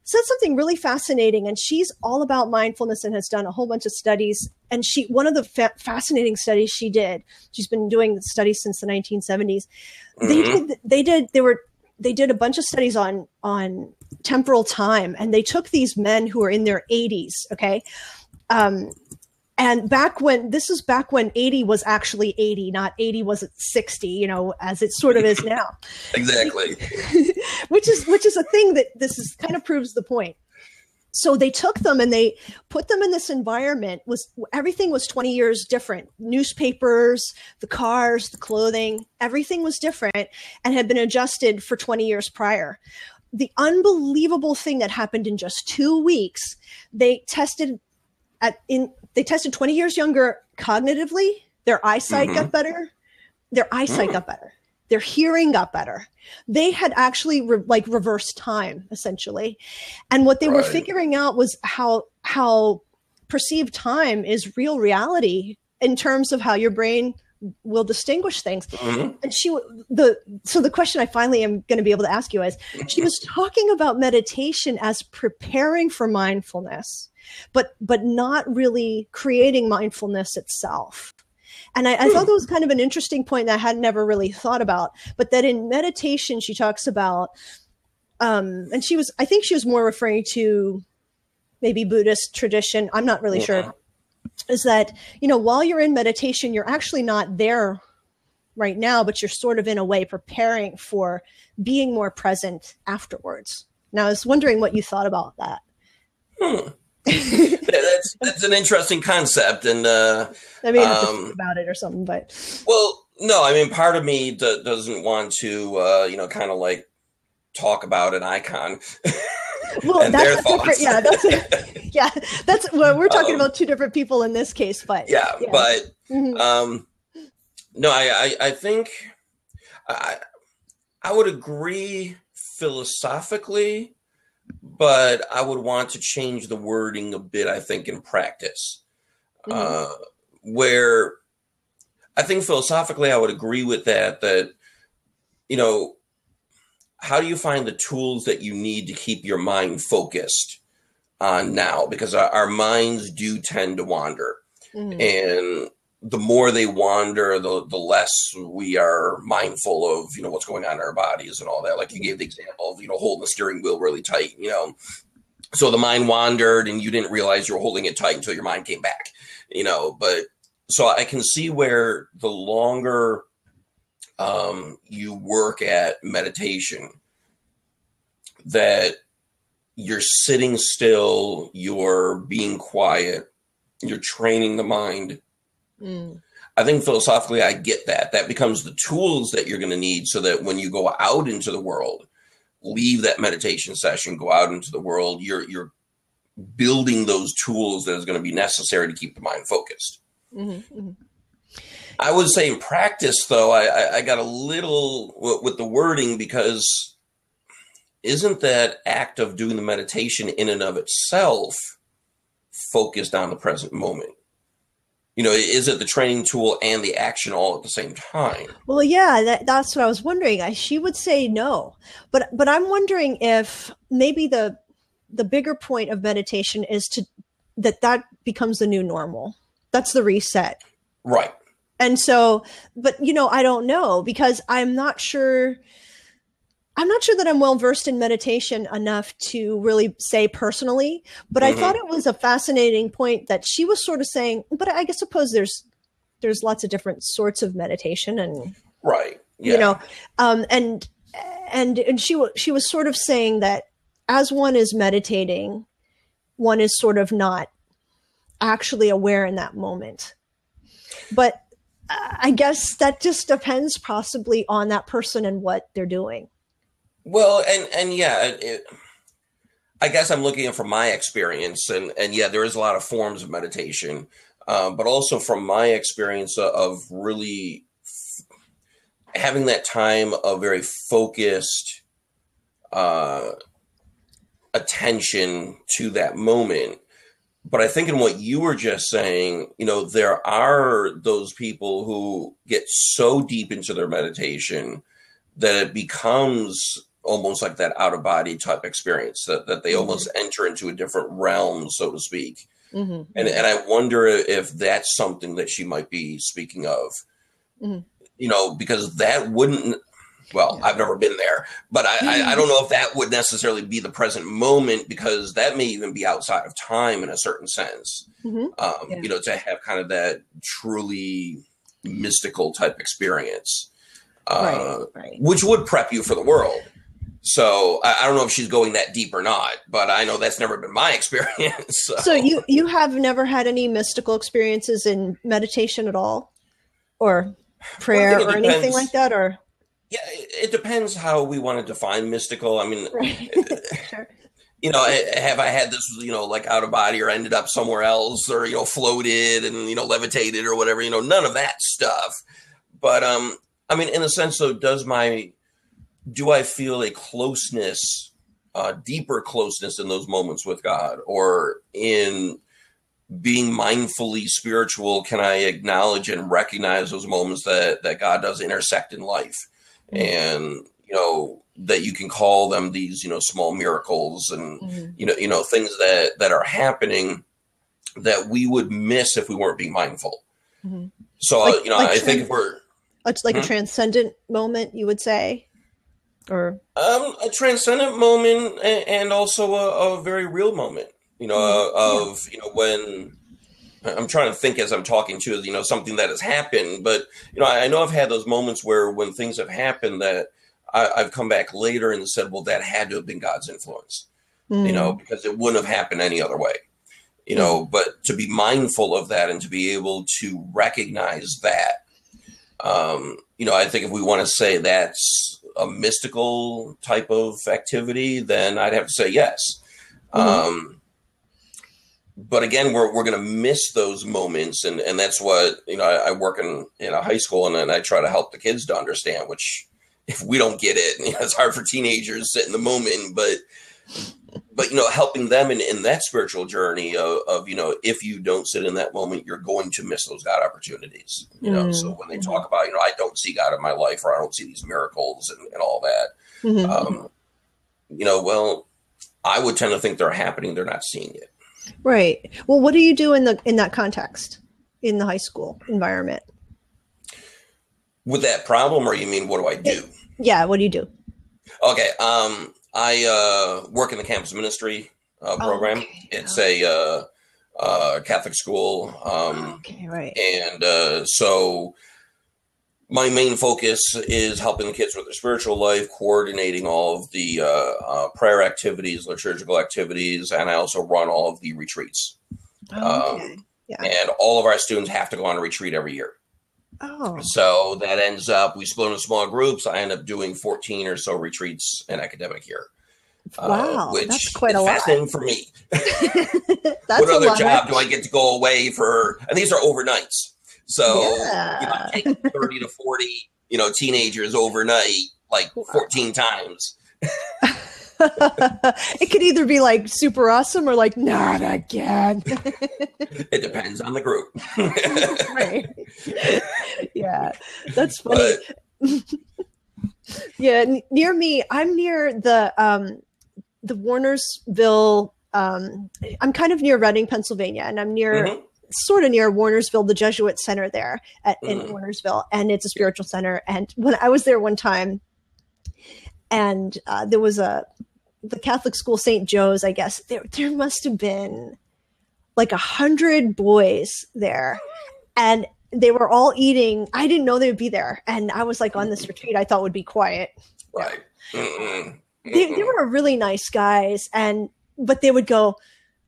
said something really fascinating and she's all about mindfulness and has done a whole bunch of studies and she one of the fa- fascinating studies she did she's been doing studies since the 1970s mm-hmm. they did they did they were they did a bunch of studies on on temporal time and they took these men who are in their 80s okay? Um, and back when this is back when 80 was actually 80 not 80 was 60 you know as it sort of is now. Exactly. Which is which is a thing that this is kind of proves the point so they took them and they put them in this environment was everything was 20 years different. Newspapers the cars the clothing everything was different and had been adjusted for 20 years prior. The unbelievable thing that happened in just two weeks they tested at in they tested 20 years younger cognitively. Their eyesight mm-hmm. got better. Their eyesight mm. got better their hearing got better they had actually re- like reversed time essentially and what they right. were figuring out was how how perceived time is real reality in terms of how your brain will distinguish things mm-hmm. and she the so the question i finally am going to be able to ask you is she was talking about meditation as preparing for mindfulness but but not really creating mindfulness itself and I, I, thought that was kind of an interesting point that I had never really thought about. But that in meditation, she talks about, um, and she was, I think she was more referring to maybe Buddhist tradition. I'm not really yeah. sure. Is that, you know, while you're in meditation, you're actually not there right now, but you're sort of in a way preparing for being more present afterwards. Now, I was wondering what you thought about that. Hmm that's that's an interesting concept, and uh, I mean, um, about it or something, but well, no, I mean, part of me d- doesn't want to, uh, you know, kind of like talk about an icon. well, that's different. Yeah, that's yeah, that's well, we're talking um, about two different people in this case, but yeah, yeah. but mm-hmm. um, no, I, I, I think I, I would agree philosophically but I would want to change the wording a bit, I think, in practice. Mm-hmm. Uh, where I think philosophically, I would agree with that, that, you know, how do you find the tools that you need to keep your mind focused on now? Because our, our minds do tend to wander. Mm-hmm. And the more they wander, the the less we are mindful of you know what's going on in our bodies and all that. Like you gave the example of you know holding the steering wheel really tight, you know. So the mind wandered, and you didn't realize you were holding it tight until your mind came back, you know. But so I can see where the longer um, you work at meditation, that you're sitting still, you're being quiet, you're training the mind Mm. I think philosophically, I get that. That becomes the tools that you're going to need so that when you go out into the world, leave that meditation session, go out into the world, you're you're building those tools that is going to be necessary to keep the mind focused. Mm-hmm, mm-hmm. I would say in practice, though, I, I got a little with the wording because isn't that act of doing the meditation in and of itself focused on the present moment? You know, is it the training tool and the action all at the same time? Well, yeah, that, that's what I was wondering. I, she would say no, but but I'm wondering if maybe the the bigger point of meditation is to that that becomes the new normal. That's the reset. Right. And so, but you know, I don't know because I'm not sure. I'm not sure that I'm well versed in meditation enough to really say personally, but mm-hmm. I thought it was a fascinating point that she was sort of saying. But I guess suppose there's there's lots of different sorts of meditation, and right, yeah. you know, um, and and and she she was sort of saying that as one is meditating, one is sort of not actually aware in that moment. But I guess that just depends possibly on that person and what they're doing. Well, and and yeah, it, I guess I'm looking at from my experience, and and yeah, there is a lot of forms of meditation, uh, but also from my experience of really f- having that time of very focused uh, attention to that moment. But I think in what you were just saying, you know, there are those people who get so deep into their meditation that it becomes almost like that out of body type experience that, that they mm-hmm. almost enter into a different realm, so to speak. Mm-hmm. And, and I wonder if that's something that she might be speaking of, mm-hmm. you know, because that wouldn't well, yeah. I've never been there, but I, I, I, don't know if that would necessarily be the present moment because that may even be outside of time in a certain sense. Mm-hmm. Um, yeah. You know, to have kind of that truly mystical type experience, uh, right, right. which would prep you for the world. So I, I, don't know if she's going that deep or not, but I know that's never been my experience. So. so you you have never had any mystical experiences in meditation at all, or prayer well, or anything like that, or yeah, it depends how we want to define mystical. I mean, right. sure. you know, have I had this, you know, like out of body or ended up somewhere else or, you know, floated and, you know, levitated or whatever, you know, none of that stuff. But, um, I mean, in a sense, though, does my, do I feel a closeness, uh, deeper closeness in those moments with God or in being mindfully spiritual? Can I acknowledge and recognize those moments that, that God does intersect in life? Mm-hmm. and you know that you can call them these you know small miracles and mm-hmm. you know you know things that that are happening that we would miss if we weren't being mindful mm-hmm. so like, you know like i think if we're it's like a hmm? transcendent moment you would say or um a transcendent moment and also a, a very real moment you know mm-hmm. uh, of yeah. you know when I'm trying to think as I'm talking to you know something that has happened, but you know I, I know I've had those moments where when things have happened that I, have come back later and said, well, that had to have been God's influence, mm. you know, mm. because it wouldn't have happened any other way, you know. Mm. But to be mindful of that and to be able to recognize that, um, you know, I think if we want to say that's a mystical type of activity, then I'd have to say yes. Mm. Um, but again, we're, we're going to miss those moments. And, and that's what, you know, I, I work in, in a high school and then I try to help the kids to understand, which if we don't get it, you know, it's hard for teenagers to sit in the moment, but, but, you know, helping them in, in that spiritual journey of, of, you know, if you don't sit in that moment, you're going to miss those God opportunities, you know? Mm-hmm. So when they talk about, you know, I don't see God in my life or I don't see these miracles and, and all that, mm-hmm. um, you know, well, I would tend to think they're happening. They're not seeing it. Right. Well, what do you do in the in that context in the high school environment? With that problem, or you mean what do I do? Yeah. What do you do? Okay. Um, I uh, work in the campus ministry uh, oh, program. Oh, okay. It's a uh, uh, Catholic school. Um, okay. Right. And uh, so my main focus is helping the kids with their spiritual life, coordinating all of the uh, prayer activities, liturgical activities, and I also run all of the retreats. Oh, okay. um, yeah. And all of our students have to go on a retreat every year. Oh, So that ends up we split into small groups. I end up doing 14 or so retreats in academic year. uh, wow, which that's quite a lot. for me. that's what other job do I get to go away for? And these are overnights. So you know, Yeah. I'm taking 30 to 40, you know, teenagers overnight like 14 times. it could either be like super awesome or like not again. It depends on the group. right. Yeah, that's funny. yeah, n- near me, I'm near the um the Wernersville. Um, I'm kind of near Reading, Pennsylvania, and I'm near Mhm. sort of near Wernersville, the Jesuit Center there at, in Mhm. Wernersville, and it's a spiritual center. And when I was there one time, and uh, there was a the Catholic school, St. Joe's, I guess there there must have been like a hundred boys there, and they were all eating. I didn't know they would be there, and I was like on this retreat. I thought would be quiet. right. Mm-mm. They, they were really nice guys, and but they would go.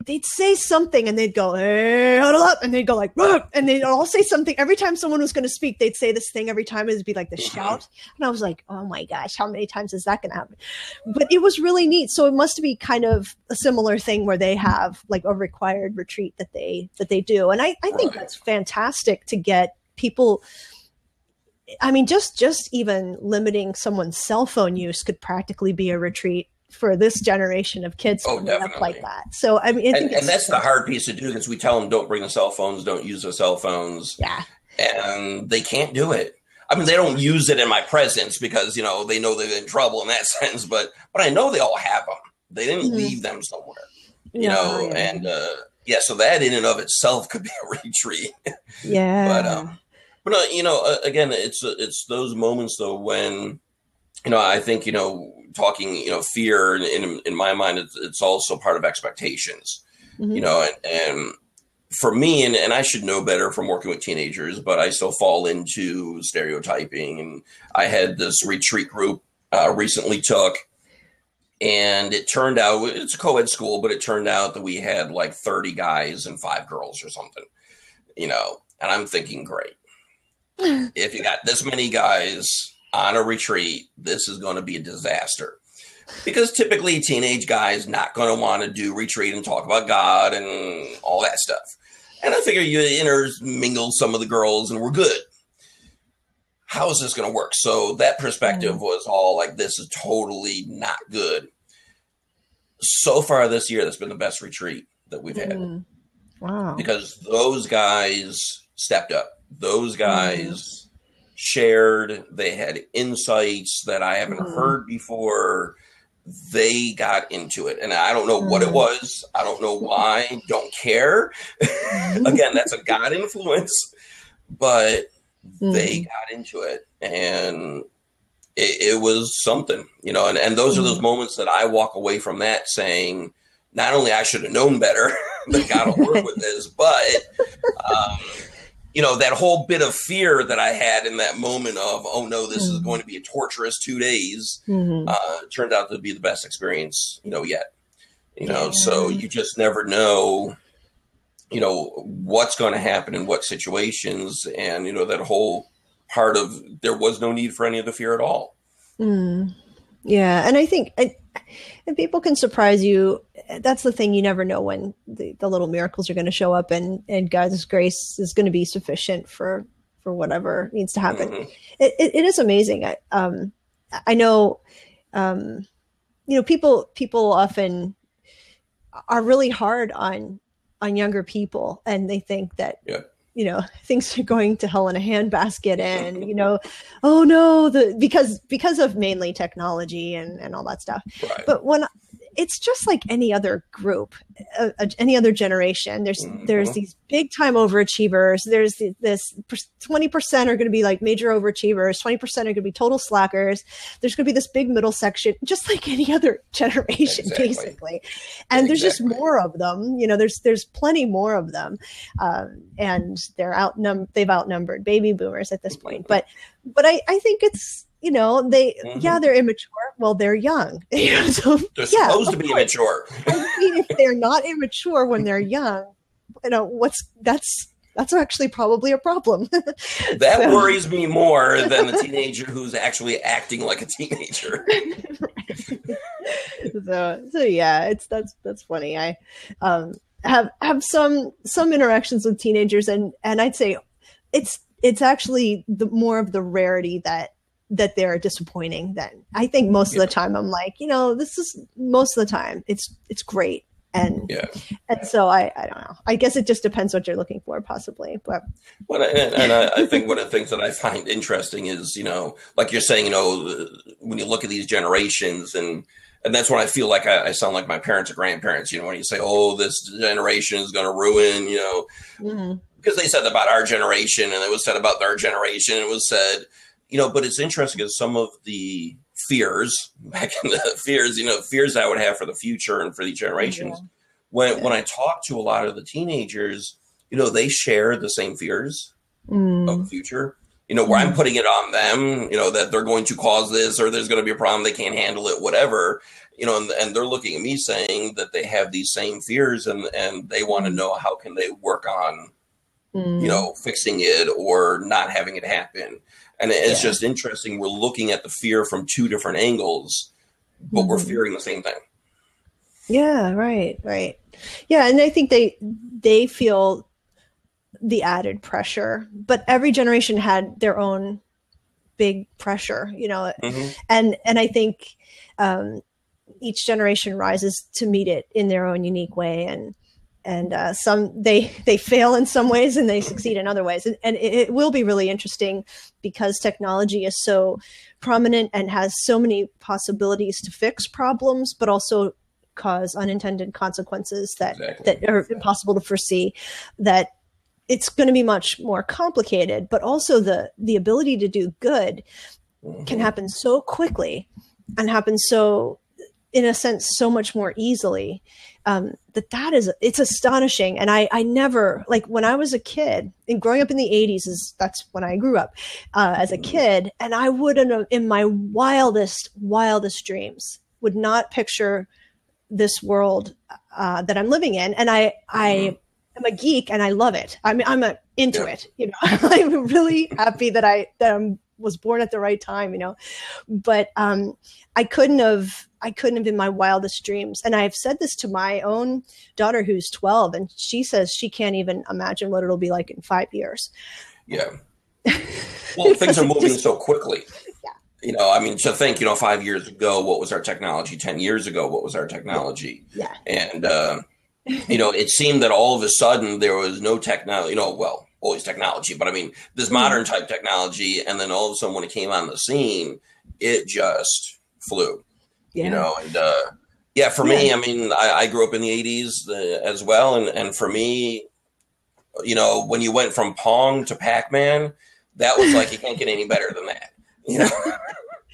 They'd say something and they'd go, hey, huddle up. And they'd go like, "Ruh," and they'd all say something. Every time someone was going to speak, they'd say this thing every time. It'd be like the Mhm. shout. And I was like, oh my gosh, how many times is that going to happen? But it was really neat. So it must be kind of a similar thing where they have like a required retreat that they, that they do. And I, I think that's fantastic to get people. I mean, just, just even limiting someone's cell phone use could practically be a retreat for this generation of kids Oh, coming up like that. So I mean, I And, think and that's the hard piece to do because we tell them don't bring the cell phones, don't use the cell phones, yeah, and they can't do it. I mean, they don't use it in my presence because you know they know they're in trouble in that sense. But but I know they all have them. They didn't Mhm. leave them somewhere, you Yeah, know. yeah. And uh, yeah, so that in and of itself could be a retreat. yeah, but um, but you know, uh, again, it's uh, it's those moments though when you know I think you know talking you know fear in in, in my mind it's, it's also part of expectations Mhm. you know and, and for me and, and i should know better from working with teenagers but i still fall into stereotyping and i had this retreat group uh, recently took and it turned out it's a co-ed school but it turned out that we had like 30 guys and five girls or something you know and i'm thinking great if you got this many guys on a retreat this is going to be a disaster. Because typically teenage guys not going to want to do retreat and talk about god and all that stuff. And i figure you intermingle some of the girls and we're good. How is this going to work? So that perspective was all like this is totally not good. So far this year that's been the best retreat that we've had. Mm. Wow. because those guys stepped up. Those guys shared. They had insights that I haven't Mhm. heard before. They got into it, and I don't know what it Mhm. was. I don't know why. Don't care. Again, that's a God influence, but they Mhm. got into it, and it, it was something, you know. And, and those are those moments that I walk away from that saying, not only I should have known better that God will work with this, but um, you know that whole bit of fear that I had in that moment of, oh no, this is Mhm. going to be a torturous two days, Mhm. uh, turned out to be the best experience, you know, yet. You know, Yeah. so you just never know, you know, what's going to happen in what situations, and you know that whole part of there was no need for any of the fear at all. Mm. Yeah, and I think I, and people can surprise you. That's the thing; you never know when the, the little miracles are going to show up, and and God's grace is going to be sufficient for for whatever needs to happen. Mhm. It, it, it is amazing. I, um, I know, um, you know, people people often are really hard on on younger people, and they think that Yeah. You know things are going to hell in a handbasket, and you know, oh no, the because because of mainly technology and and all that stuff. Right. But when it's just like any other group, uh, uh, any other generation. There's there's Mhm. these big time overachievers. There's the, this twenty percent are going to be like major overachievers. Twenty percent are going to be total slackers. There's going to be this big middle section, just like any other generation, Exactly. basically. And there's just more of them. You know, there's there's plenty more of them, um, and they're outnum they've outnumbered baby boomers at this point. But but I I think it's you know they Mhm. yeah they're immature. Well, they're young. So They're yeah, supposed to be course. immature. I mean, if they're not immature when they're young, you know what's that's that's actually probably a problem. that so. worries me more than the teenager who's actually acting like a teenager. so, so yeah, it's that's that's funny. I um, have have some some interactions with teenagers, and and I'd say it's it's actually the more of the rarity that that they're disappointing then i think most yeah. of the time i'm like you know this is most of the time it's it's great and yeah and so i i don't know i guess it just depends what you're looking for possibly but well and, and I, I, think one of the things that i find interesting is you know like you're saying you know when you look at these generations and and that's when I feel like I, I, sound like my parents or grandparents. You know, when you say, "Oh, this generation is going to ruin," you know, mm-hmm. because they said about our generation, and it was said about their generation. It was said, you know, but it's interesting because some of the fears back in the fears, you know, fears I would have for the future and for the generations. Yeah. When yeah. when I talk to a lot of the teenagers, you know, they share the same fears mm. of the future. You know, where mm. I'm putting it on them, you know, that they're going to cause this or there's going to be a problem, they can't handle it, whatever. You know, and, and they're looking at me saying that they have these same fears and and they want to mm. know how can they work on, mm. you know, fixing it or not having it happen and it's yeah. just interesting. We're looking at the fear from two different angles, but mm-hmm. we're fearing the same thing. Yeah, right, right. Yeah, and I think they they feel the added pressure, but every generation had their own big pressure, you know. Mm-hmm. And and I think um, each generation rises to meet it in their own unique way and and uh, some they they fail in some ways and they succeed in other ways and, and it, it, will be really interesting because technology is so prominent and has so many possibilities to fix problems but also cause unintended consequences that exactly. that are impossible to foresee that it's going to be much more complicated but also the the ability to do good mm-hmm. can happen so quickly and happen so in a sense so much more easily. Um, that that is it's astonishing. And i i never like when i was a kid and growing up in the 80s is that's when i grew up uh, as a kid and i wouldn't have in my wildest wildest dreams would not picture this world uh, that i'm living in. And i i am a geek and i love it. I'm i'm a, into yeah. it you know. I'm really happy that i that i'm was born at the right time, you know. But um, I couldn't have I couldn't have in my wildest dreams. And I've said this to my own daughter who's 12 and she says she can't even imagine what it'll be like in 5 years. Yeah. Well, things are moving just, so quickly. Yeah. You know, I mean, to think, you know, 5 years ago what was our technology? 10 years ago what was our technology? Yeah. And uh, you know, it seemed that all of a sudden there was no technology, you know, well, always technology, but I mean, this modern type technology. And then all of a sudden, when it came on the scene, it just flew, yeah. you know, and, uh, yeah, for yeah. me, I mean, I, I, grew up in the 80s uh, as well. And, and for me, you know, when you went from Pong to Pac Man, that was like, you can't get any better than that, you know?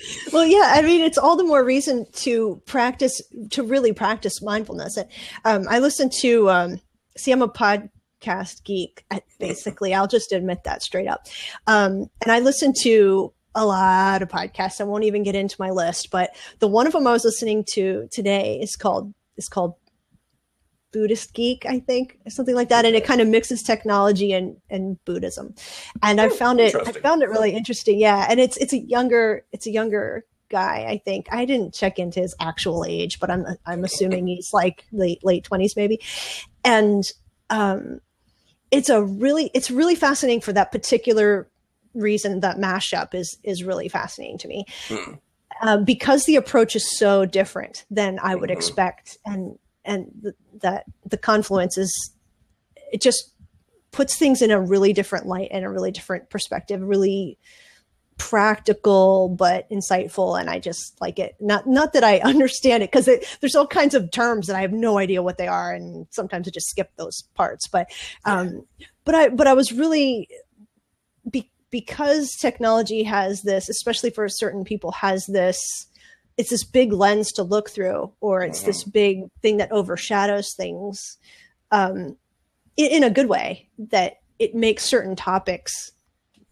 well yeah i mean it's all the more reason to practice to really practice mindfulness and um, i listened to um, see i'm a pod podcast geek, basically. I'll just admit that straight up. Um, and I listen to a lot of podcasts. I won't even get into my list, but the one of them I was listening to today is called is called Buddhist Geek, I think, something like that, and it kind of mixes technology and and Buddhism. And I oh, found it I found it really interesting. Yeah, and it's it's a younger it's a younger guy. I think I didn't check into his actual age, but I'm I'm assuming he's like late late twenties maybe. And um, it's a really it's really fascinating for that particular reason that mashup is is really fascinating to me hmm. uh, because the approach is so different than I would mm-hmm. expect and and th- that the confluence is it just puts things in a really different light and a really different perspective really practical but insightful and i just like it not not that i understand it because there's all kinds of terms that i have no idea what they are and sometimes i just skip those parts but um but i but i was really be, because technology has this especially for certain people has this it's this big lens to look through or it's this mm-hmm. big thing that overshadows things um in, in a good way that it makes certain topics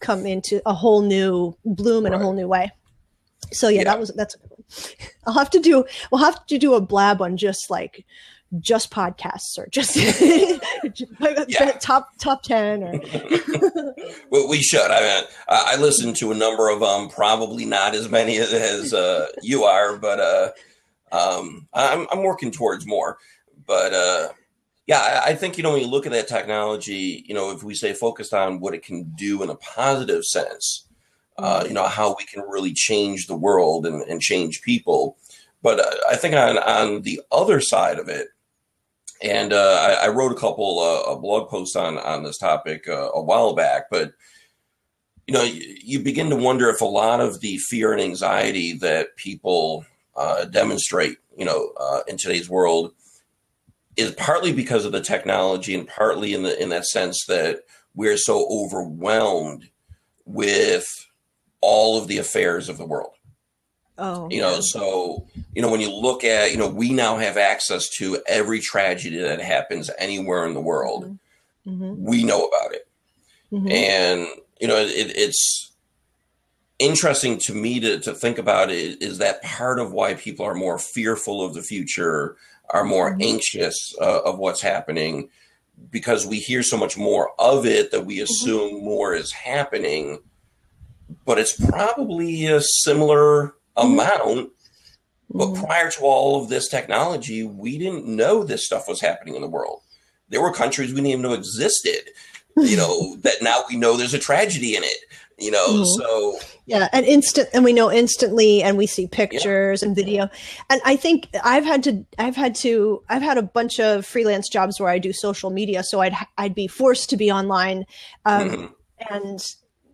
come into a whole new bloom in right. a whole new way. So yeah, yeah, that was that's a good one. I'll have to do we'll have to do a Blab on just like just podcasts or just yeah. top top 10 or well, we should i mean i listen to a number of them probably not as many as uh, you are but uh, um, I'm, I'm working towards more but uh, yeah I, think you know when you look at that technology you know if we say focused on what it can do in a positive sense uh, you know how we can really change the world and, and change people. But uh, I think on on the other side of it, and uh, I, I, wrote a couple uh, blog posts on on this topic uh, a while back, but you know, you, you, begin to wonder if a lot of the fear and anxiety that people uh, demonstrate, you know, uh, in today's world, is partly because of the technology, and partly in the in that sense that we're so overwhelmed with all of the affairs of the world. Oh, you know, so you know when you look at you know we now have access to every tragedy that happens anywhere in the world. Mm-hmm. mm-hmm. We know about it, mm-hmm. and you know it, it's interesting to me to to think about it. Is that part of why people are more fearful of the future, are more mm-hmm. anxious uh, of what's happening, because we hear so much more of it that we mm-hmm. assume more is happening. But it's probably a similar Mm-hmm. amount. But prior to all of this technology, we didn't know this stuff was happening in the world. There were countries we didn't even know existed, you know, that now we know there's a tragedy in it, you know, mm-hmm. so. Yeah, and instant, and we know instantly, and we see pictures yeah. and video. And I think I've had to, I've had to, I've had a bunch of freelance jobs where I do social media, so I'd, I'd be forced to be online. Um, mm-hmm. And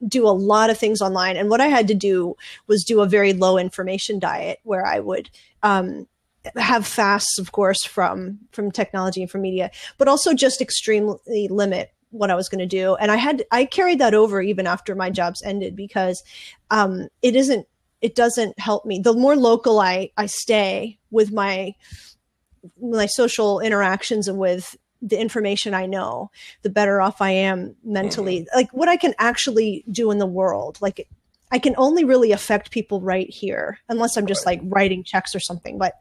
do a lot of things online. And what I had to do was do a very low information diet where I would um, have fasts, of course, from from technology and from media, but also just extremely limit what I was going to do. And I had I carried that over even after my jobs ended because um, it isn't it doesn't help me. The more local I I stay with my my social interactions and with the information I know, the better off I am mentally. Mm-hmm. Like what I can actually do in the world. Like I can only really affect people right here, unless I'm just like writing checks or something. But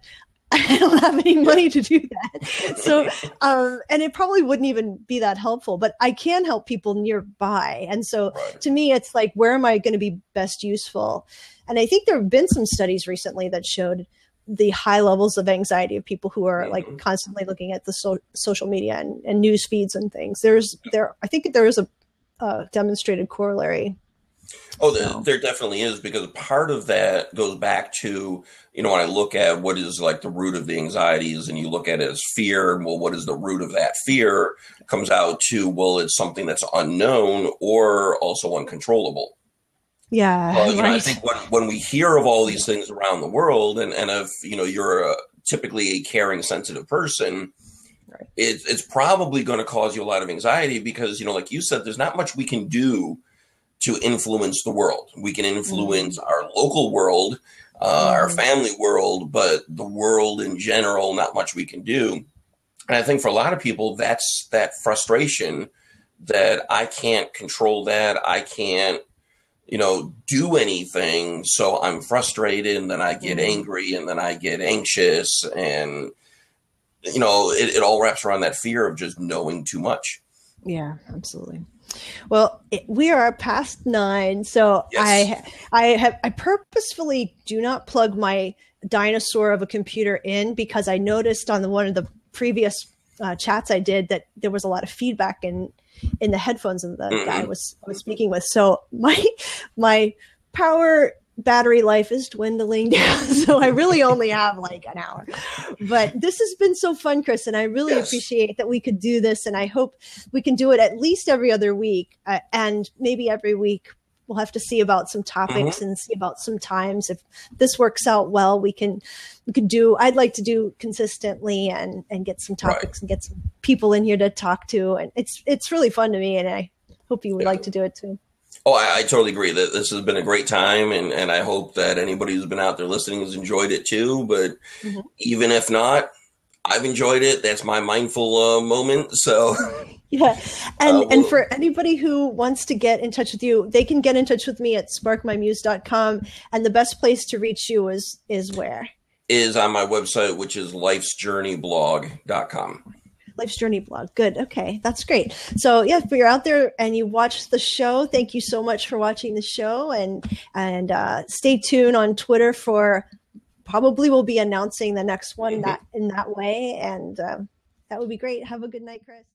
I don't have any money to do that. So, um, and it probably wouldn't even be that helpful, but I can help people nearby. And so to me, it's like, where am I going to be best useful? And I think there have been some studies recently that showed the high levels of anxiety of people who are like mm-hmm. constantly looking at the so- social media and, and, news feeds and things. There's there, I think there is a uh, demonstrated corollary. Oh, so. there definitely is because part of that goes back to you know when I look at what is like the root of the anxieties and you look at it as fear. Well, what is the root of that fear? Comes out to well, it's something that's unknown or also uncontrollable. Yeah. Well, right. know, I think when, when we hear of all these things around the world, and, and if you know you're a, typically a caring, sensitive person, right. it, it's probably going to cause you a lot of anxiety because you know, like you said, there's not much we can do to influence the world. We can influence mm. our local world, uh, mm. our family world, but the world in general, not much we can do. And I think for a lot of people, that's that frustration that I can't control that. I can't you know, do anything. So I'm frustrated and then I get mm-hmm. angry and then I get anxious. And, you know, it, it all wraps around that fear of just knowing too much. Yeah, absolutely. Well, it, we are past nine, so yes. I I have I purposefully do not plug my dinosaur of a computer in because I noticed on the one of the previous uh, chats I did that there was a lot of feedback in in the headphones and the mm-hmm. guy I was I was speaking with. So my my power battery life is dwindling down. So I really only have like an hour. But this has been so fun, Chris, and I really yes. appreciate that we could do this. And I hope we can do it at least every other week uh, and maybe every week we'll have to see about some topics mm-hmm. and see about some times if this works out well we can we can do i'd like to do consistently and and get some topics right. and get some people in here to talk to and it's it's really fun to me and i hope you would yeah. like to do it too Oh, I, I, totally agree that this has been a great time, and, and I hope that anybody who's been out there listening has enjoyed it too. But mm-hmm. even if not, I've enjoyed it. That's my mindful uh, moment. So yeah and uh, and for anybody who wants to get in touch with you they can get in touch with me at sparkmymuse.com and the best place to reach you is is where is on my website, which is lifesjourneyblog.com. Life's Journey blog. Good. Okay. That's great. So yeah, if you're out there and you watch the show, thank you so much for watching the show and and uh, stay tuned on Twitter for probably we'll be announcing the next one that in that way and um, that would be great. Have a good night, Chris.